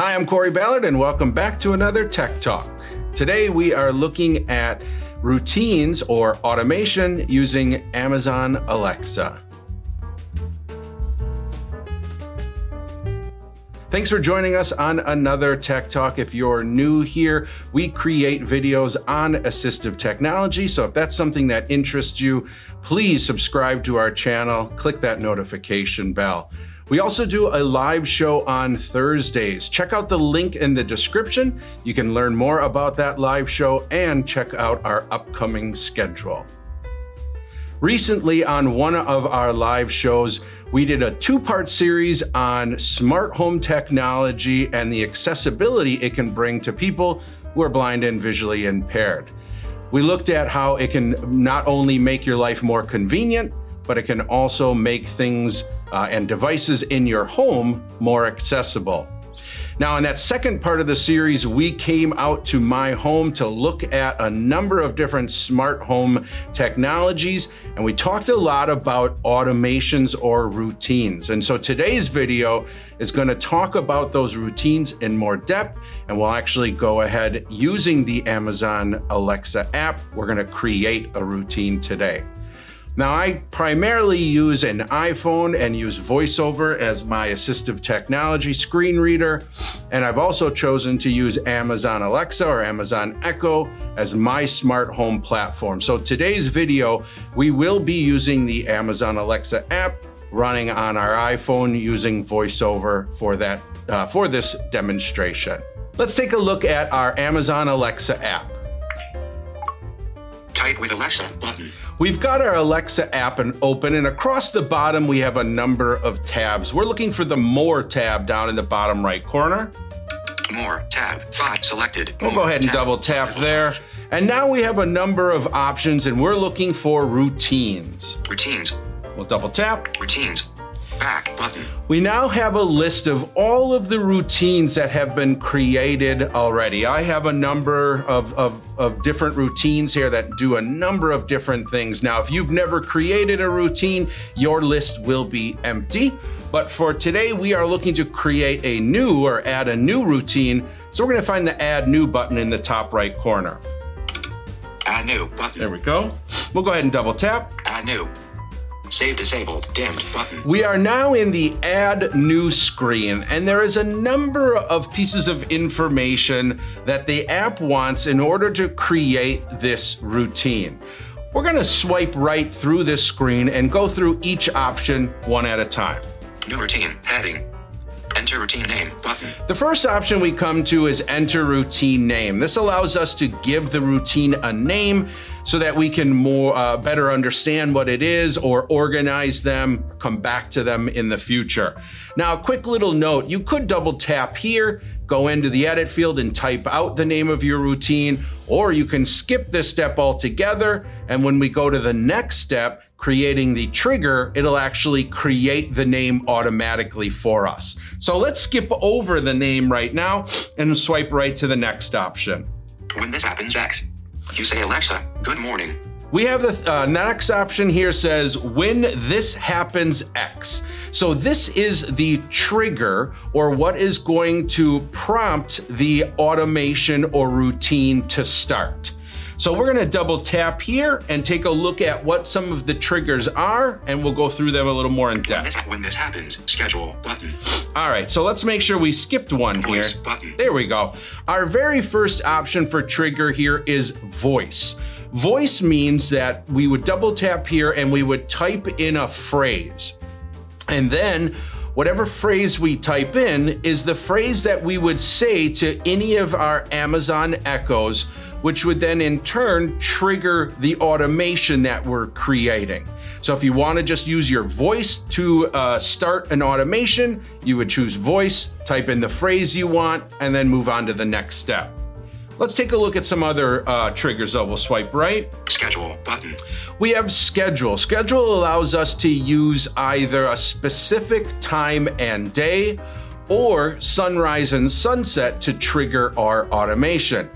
Hi, I'm Corey Ballard, and welcome back to another Tech Talk. Today we are looking at routines or automation using Amazon Alexa. Thanks for joining us on another Tech Talk. If you're new here, we create videos on assistive technology. So if that's something that interests you, please subscribe to our channel, click that notification bell. We also do a live show on Thursdays. Check out the link in the description. You can learn more about that live show and check out our upcoming schedule. Recently, on one of our live shows, we did a two part series on smart home technology and the accessibility it can bring to people who are blind and visually impaired. We looked at how it can not only make your life more convenient, but it can also make things uh, and devices in your home more accessible. Now, in that second part of the series, we came out to my home to look at a number of different smart home technologies, and we talked a lot about automations or routines. And so today's video is going to talk about those routines in more depth, and we'll actually go ahead using the Amazon Alexa app. We're going to create a routine today. Now, I primarily use an iPhone and use VoiceOver as my assistive technology screen reader, and I've also chosen to use Amazon Alexa or Amazon Echo as my smart home platform. So today's video, we will be using the Amazon Alexa app running on our iPhone using VoiceOver for that uh, for this demonstration. Let's take a look at our Amazon Alexa app. Type with Alexa button. We've got our Alexa app and open and across the bottom we have a number of tabs. We're looking for the More tab down in the bottom right corner. More tab 5 selected. We'll More go ahead and tab. double tap there. And now we have a number of options and we're looking for routines. Routines. We'll double tap. Routines. Back button. We now have a list of all of the routines that have been created already. I have a number of, of, of, different routines here that do a number of different things. Now, if you've never created a routine, your list will be empty. But for today, we are looking to create a new or add a new routine. So we're gonna find the add new button in the top right corner. Add new button. There we go. We'll go ahead and double tap. Add new. Save disabled dimmed button. We are now in the add new screen and there is a number of pieces of information that the app wants in order to create this routine. We're gonna swipe right through this screen and go through each option one at a time. New routine heading. Enter routine name button. The first option we come to is enter routine name. This allows us to give the routine a name so that we can more uh, better understand what it is or organize them, come back to them in the future. Now, a quick little note, you could double tap here, go into the edit field and type out the name of your routine, or you can skip this step altogether. And when we go to the next step, creating the trigger, it'll actually create the name automatically for us. So let's skip over the name right now and swipe right to the next option. When this happens, X. You say, Alexa, good morning. We have the uh, next option here says when this happens X. So this is the trigger or what is going to prompt the automation or routine to start. So we're gonna double tap here and take a look at what some of the triggers are and we'll go through them a little more in depth. when this happens, schedule button. All right, so let's make sure we skipped one here. Voice button. There we go. Our very first option for trigger here is voice. Voice means that we would double tap here and we would type in a phrase. And then whatever phrase we type in is the phrase that we would say to any of our Amazon Echoes, which would then in turn trigger the automation that we're creating. So if you want to just use your voice to uh, start an automation, you would choose voice, type in the phrase you want, and then move on to the next step. Let's take a look at some other uh, triggers though. We'll swipe right. Schedule button. We have schedule. Schedule allows us to use either a specific time and day or sunrise and sunset to trigger our automation.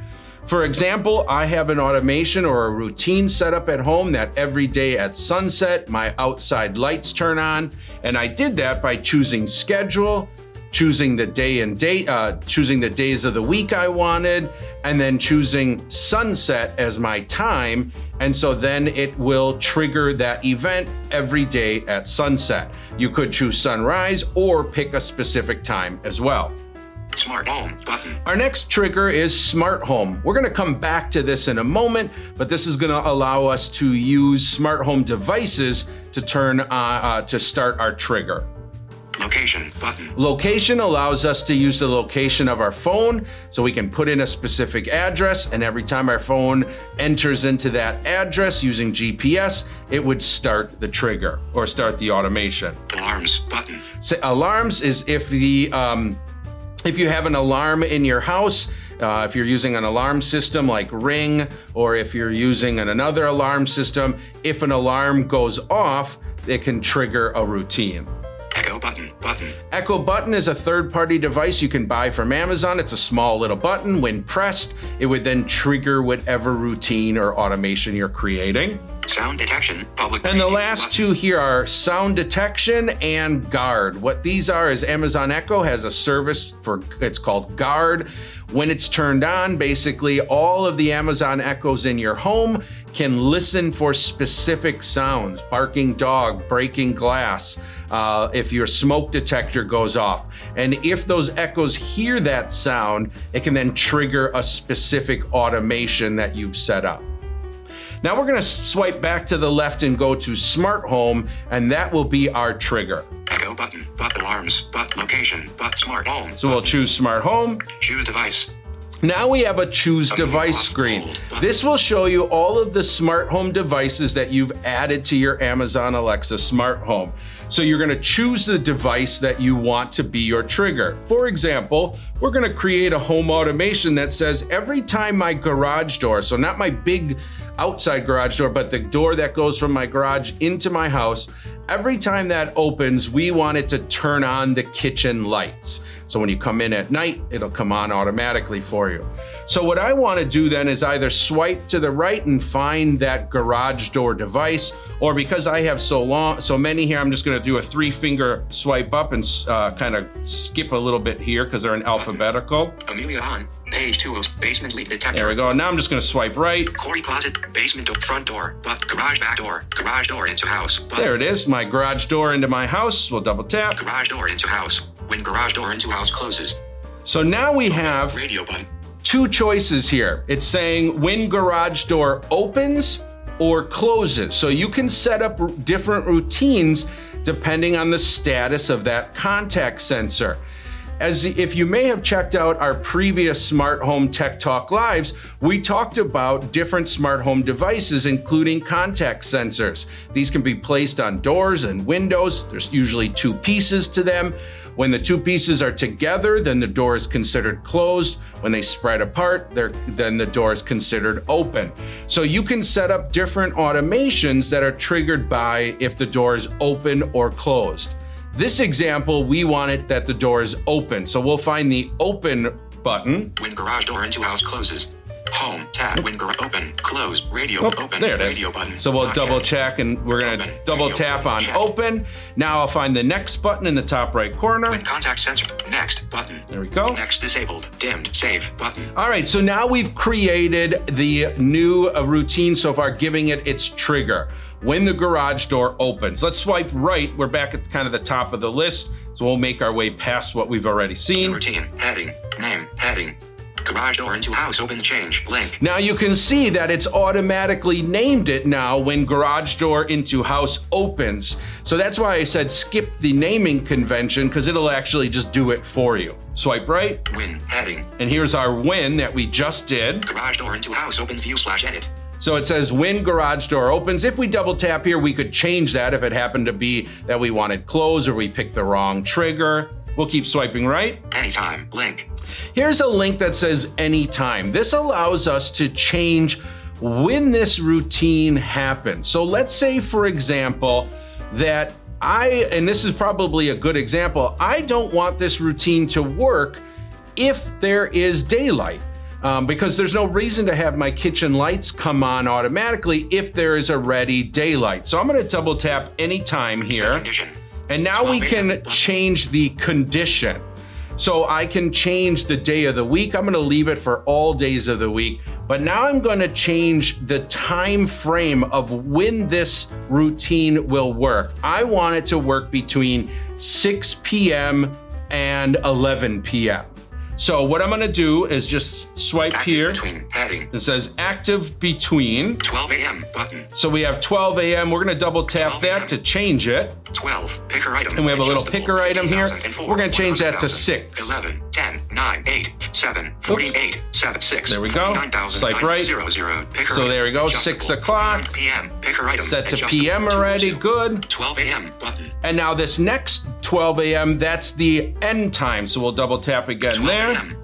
For example, I have an automation or a routine set up at home that every day at sunset, my outside lights turn on. And I did that by choosing schedule, choosing the day and date, uh, choosing the days of the week I wanted, and then choosing sunset as my time. And so then it will trigger that event every day at sunset. You could choose sunrise or pick a specific time as well. Smart home button. Our next trigger is smart home. We're going to come back to this in a moment, but this is going to allow us to use smart home devices to turn uh, uh, to start our trigger. Location button. Location allows us to use the location of our phone so we can put in a specific address, and every time our phone enters into that address using GPS, it would start the trigger or start the automation. Alarms button. So alarms is if the um, if you have an alarm in your house, uh, if you're using an alarm system like Ring, or if you're using an, another alarm system, if an alarm goes off, it can trigger a routine. Echo button button. Echo Button is a third party device you can buy from Amazon. It's a small little button. When pressed, it would then trigger whatever routine or automation you're creating. Sound detection public. And the last two here are sound detection and guard. What these are is Amazon Echo has a service for it's called Guard. When it's turned on, basically all of the Amazon Echoes in your home can listen for specific sounds barking dog, breaking glass, uh, if your smoke detector goes off. And if those echoes hear that sound, it can then trigger a specific automation that you've set up. Now we're going to swipe back to the left and go to smart home, and that will be our trigger. Echo button. But alarms. But location. But smart home. So we'll choose smart home. Choose device. Now we have a choose device screen. This will show you all of the smart home devices that you've added to your Amazon Alexa smart home. So you're to choose the device that you want to be your trigger. For example, we're to create a home automation that says every time my garage door, so not my big outside garage door, but the door that goes from my garage into my house, every time that opens, we want it to turn on the kitchen lights. So when you come in at night, it'll come on automatically for you. So what I want to do then is either swipe to the right and find that garage door device, or because I have so long, so many here, I'm just going to do a three finger swipe up and uh, kind of skip a little bit here because they're in alphabetical. Amelia on. Page two of basement leak detector. There we go. Now I'm just going to swipe right. Corey closet. Basement door. Front door. But garage back door. Garage door into house. But There it is, my garage door into my house. We'll double tap. garage door into house. When garage door into house closes. So now we have Radio button. two choices here. It's saying when garage door opens or closes. So you can set up different routines depending on the status of that contact sensor. As if you may have checked out our previous Smart Home Tech Talk lives, we talked about different smart home devices, including contact sensors. These can be placed on doors and windows. There's usually two pieces to them. When the two pieces are together, then the door is considered closed. When they spread apart, then the door is considered open. So you can set up different automations that are triggered by if the door is open or closed. This example, we want it that the door is open. So we'll find the open button. When garage door into house closes. Home tab. When garage open. Close. Radio Oh, open. there it is. Radio button. So we'll double check and we're gonna Open. double Radio tap on check. open. Now I'll find the next button in the top right corner. When contact sensor. Next button. There we go. Next disabled. Dimmed. Save button. All right, so now we've created the new uh, routine so far, giving it its trigger when the garage door opens. Let's swipe right. We're back at kind of the top of the list, so we'll make our way past what we've already seen. Routine. Heading. Name. Heading. Garage door into house opens change. Link. Now you can see that it's automatically named it now when garage door into house opens. So that's why I said skip the naming convention because it'll actually just do it for you. Swipe right, Win. Heading. and here's our win that we just did. Garage door into house opens view slash edit. So it says when garage door opens. If we double tap here, we could change that if it happened to be that we wanted close or we picked the wrong trigger. We'll keep swiping right. Anytime. Link. Here's a link that says anytime. This allows us to change when this routine happens. So let's say, for example, that I, and this is probably a good example, I don't want this routine to work if there is daylight. Um, because there's no reason to have my kitchen lights come on automatically if there is already daylight. So I'm going to double tap anytime here. And now we can change the condition. So I can change the day of the week. I'm gonna leave it for all days of the week. But now I'm gonna change the time frame of when this routine will work. I want it to work between 6 p.m. and 11 p.m. So what I'm gonna do is just swipe Active here. between heading. It says active between. 12 a.m. button. So we have 12 a.m. We're gonna double tap that to change it. 12. Picker item. And we have a little picker item here. We're gonna change that to six. 11, 10, 9, 8, 7, 48, 7, 6. There we go. 49,000, Swipe right. 0, 0. Picker So there we go, 6 o'clock. p.m. Picker item. Set to PM already, 202. good. 12 a.m. button. And now this next 12 a.m., that's the end time. So we'll double tap again there. a.m.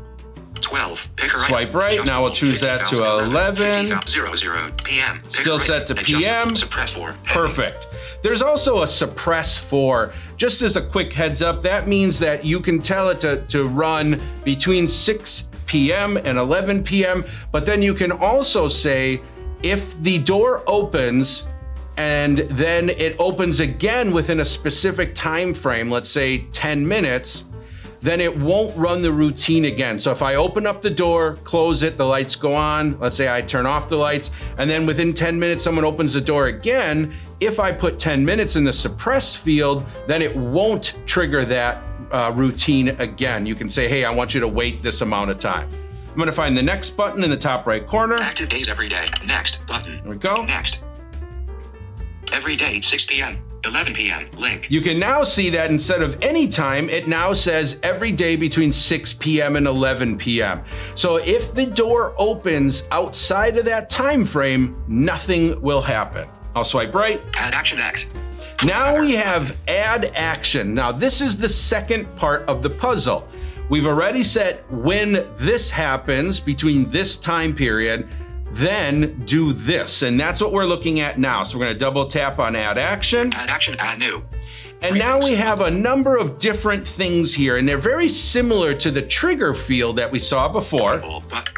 12. Picker Swipe right. Now we'll choose that to 50,011, 11. 50,000, 0, p.m. Still item, set to PM. Suppress for. Perfect. There's also a suppress for. Just as a quick heads up, that means that you can tell it to, to run between 6 p.m. and 11 p.m. But then you can also say if the door opens and then it opens again within a specific time frame, let's say 10 minutes, then it won't run the routine again. So if I open up the door, close it, the lights go on, let's say I turn off the lights, and then within 10 minutes someone opens the door again, if I put 10 minutes in the suppress field, then it won't trigger that uh, routine again. You can say, hey, I want you to wait this amount of time. I'm gonna find the next button in the top right corner. Active days every day. Next button. There we go. Next. Every day, 6 p.m., 11 p.m. Link. You can now see that instead of any time, it now says every day between 6 p.m. and 11 p.m. So if the door opens outside of that time frame, nothing will happen. I'll swipe right. Add action X. Now we have add action. Now this is the second part of the puzzle. We've already set when this happens between this time period, then do this. And that's what we're looking at now. So we're gonna double tap on add action. Add action. Add new. And now we have a number of different things here, and they're very similar to the trigger field that we saw before.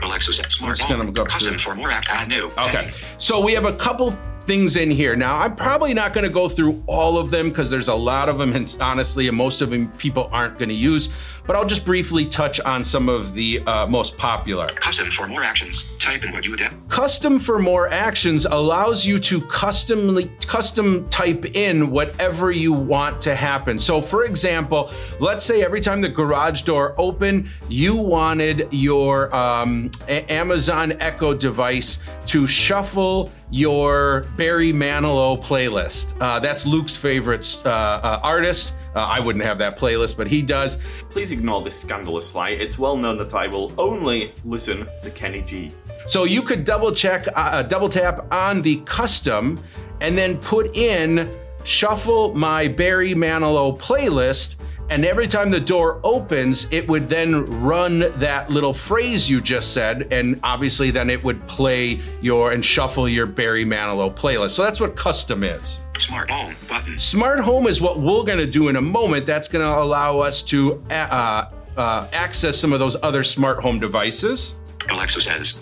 Alexa smart gonna go to- Custom for more act. Add new. Okay, so we have a couple things in here. Now, I'm probably not going to go through all of them because there's a lot of them, and honestly, and most of them people aren't going to use. But I'll just briefly touch on some of the uh, most popular. Custom for more actions. Type in what you did. Custom for more actions allows you to customly custom type in whatever you want to happen. So for example, let's say every time the garage door opened, you wanted your um, Amazon Echo device to shuffle your Barry Manilow playlist. Uh, that's Luke's favorite uh, uh, artist. Uh, I wouldn't have that playlist, but he does. Please ignore this scandalous lie. It's well known that I will only listen to Kenny G. So you could double check, uh, double tap on the custom, and then put in shuffle my Barry Manilow playlist. And every time the door opens, it would then run that little phrase you just said, and obviously then it would play your and shuffle your Barry Manilow playlist. So that's what custom is. Smart home button. Smart home is what we're going to do in a moment. That's going to allow us to uh, uh, access some of those other smart home devices Alexa says.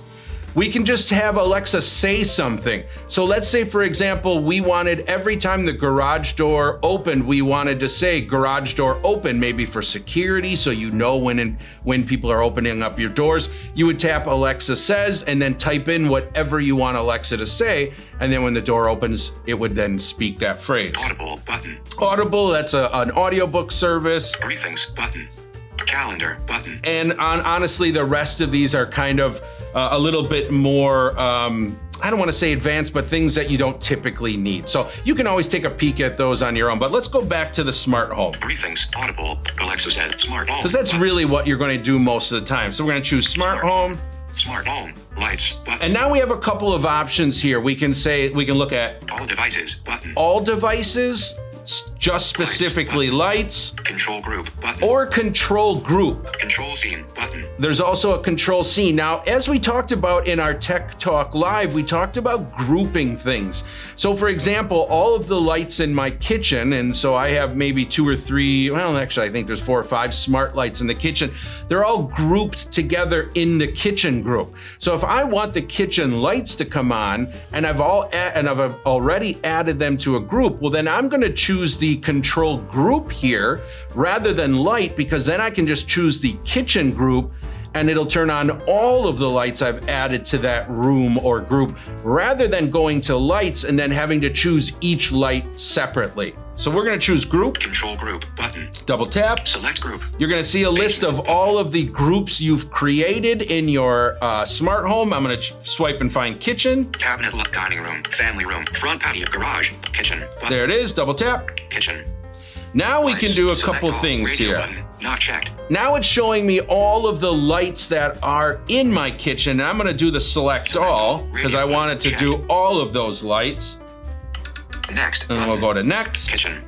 We can just have Alexa say something. So let's say, for example, we wanted every time the garage door opened, we wanted to say garage door open, maybe for security, so you know when and when people are opening up your doors. You would tap Alexa says and then type in whatever you want Alexa to say, and then when the door opens, it would then speak that phrase. Audible button. Audible, that's a, an audiobook service. Briefings button. Calendar button. and on, honestly, the rest of these are kind of uh, a little bit more. Um, I don't want to say advanced, but things that you don't typically need. So you can always take a peek at those on your own. But let's go back to the smart home Briefings. Audible. Alexa said. Smart home. because that's really what you're going to do most of the time. So we're going to choose smart home. Smart home. Lights button. And now we have a couple of options here. We can say, we can look at All devices button. all devices, just specifically lights, Control group button. or control group. Control scene button. There's also a control scene. Now, as we talked about in our Tech Talk Live, we talked about grouping things. So, for example, all of the lights in my kitchen, and so I have maybe two or three, well, actually, I think there's four or five smart lights in the kitchen. They're all grouped together in the kitchen group. So, if I want the kitchen lights to come on, and I've all and I've already added them to a group, well, then I'm going to choose choose the control group here rather than light because then I can just choose the kitchen group and it'll turn on all of the lights I've added to that room or group rather than going to lights and then having to choose each light separately. So we're gonna choose group, Control group button. double tap. Select group. You're gonna see a list of all of the groups you've created in your uh, smart home. I'm gonna swipe and find kitchen. Cabinet look dining room. Family room. Front patio garage. Kitchen. Button. There it is, double tap. Kitchen. Now we can do a couple things here. Not checked. Now it's showing me all of the lights that are in my kitchen. And I'm gonna do the select all because I wanted to button. do all of those lights. Next. And we'll go to next. Kitchen.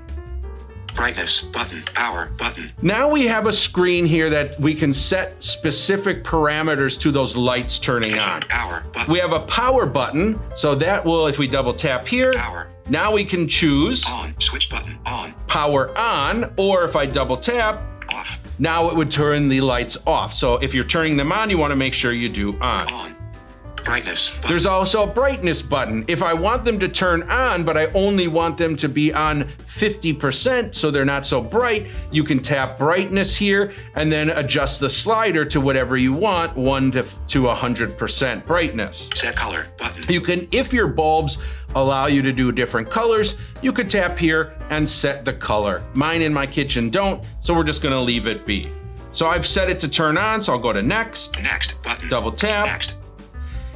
Brightness. Button. Power. Button. Now we have a screen here that we can set specific parameters to those lights turning Kitchen. on. Power. Button. We have a power button, so that will, if we double tap here, Power. now we can choose On. Switch button. On. power on, or if I double tap, Off. now it would turn the lights off. So if you're turning them on, you wanna make sure you do on. On. Brightness. Button. There's also a brightness button. If I want them to turn on, but I only want them to be on 50% so they're not so bright, you can tap brightness here and then adjust the slider to whatever you want, 1 to, to 100% brightness. Set color. Button. You can, if your bulbs allow you to do different colors, you could tap here and set the color. Mine in my kitchen don't, so we're just gonna leave it be. So I've set it to turn on, so I'll go to next, Next. Button. double tap. Next.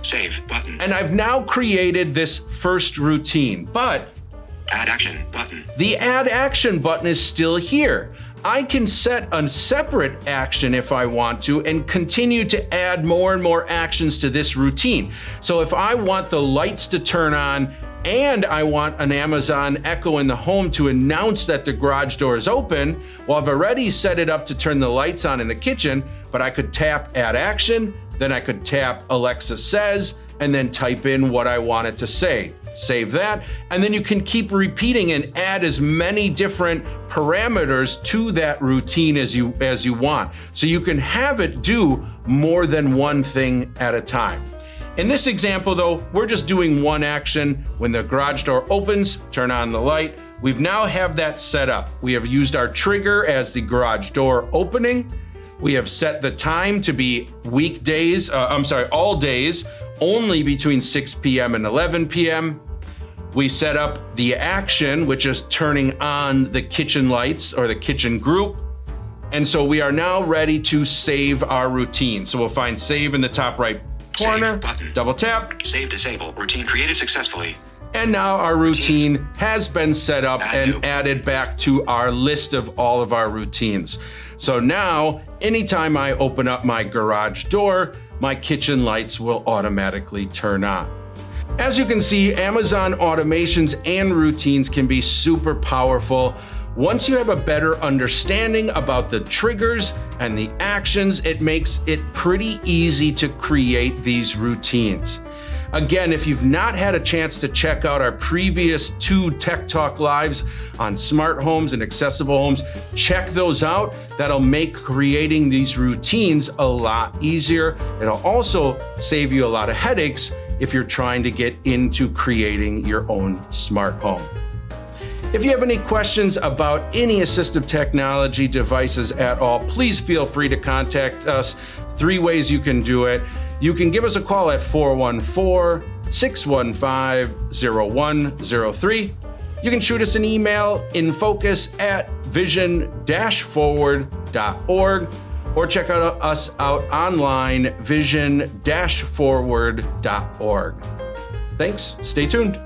Save. Button. And I've now created this first routine, but Add action. Button. the add action button is still here. I can set a separate action if I want to and continue to add more and more actions to this routine. So if I want the lights to turn on and I want an Amazon Echo in the home to announce that the garage door is open, well, I've already set it up to turn the lights on in the kitchen, but I could tap add action, then I could tap Alexa says, and then type in what I want it to say save that. And then you can keep repeating and add as many different parameters to that routine as you as you want. So you can have it do more than one thing at a time. In this example though we're just doing one action. When the garage door opens turn on the light. We've now have that set up. We have used our trigger as the garage door opening. We have set the time to be weekdays, uh, I'm sorry, all days, only between 6 p.m. and 11 p.m. We set up the action, which is turning on the kitchen lights or the kitchen group. And so we are now ready to save our routine. So we'll find save in the top right corner, Save button. double tap, Save disable. Routine created successfully. and now our routine has been set up Add and new. added back to our list of all of our routines. So now, anytime I open up my garage door, my kitchen lights will automatically turn on. As you can see, Amazon automations and routines can be super powerful. Once you have a better understanding about the triggers and the actions, it makes it pretty easy to create these routines. Again, if you've not had a chance to check out our previous two Tech Talk lives on smart homes and accessible homes, check those out. That'll make creating these routines a lot easier. It'll also save you a lot of headaches if you're trying to get into creating your own smart home. If you have any questions about any assistive technology devices at all, please feel free to contact us. Three ways you can do it. You can give us a call at 414 615 0103. You can shoot us an email in focus at vision forward.org or check out us out online vision forward.org. Thanks. Stay tuned.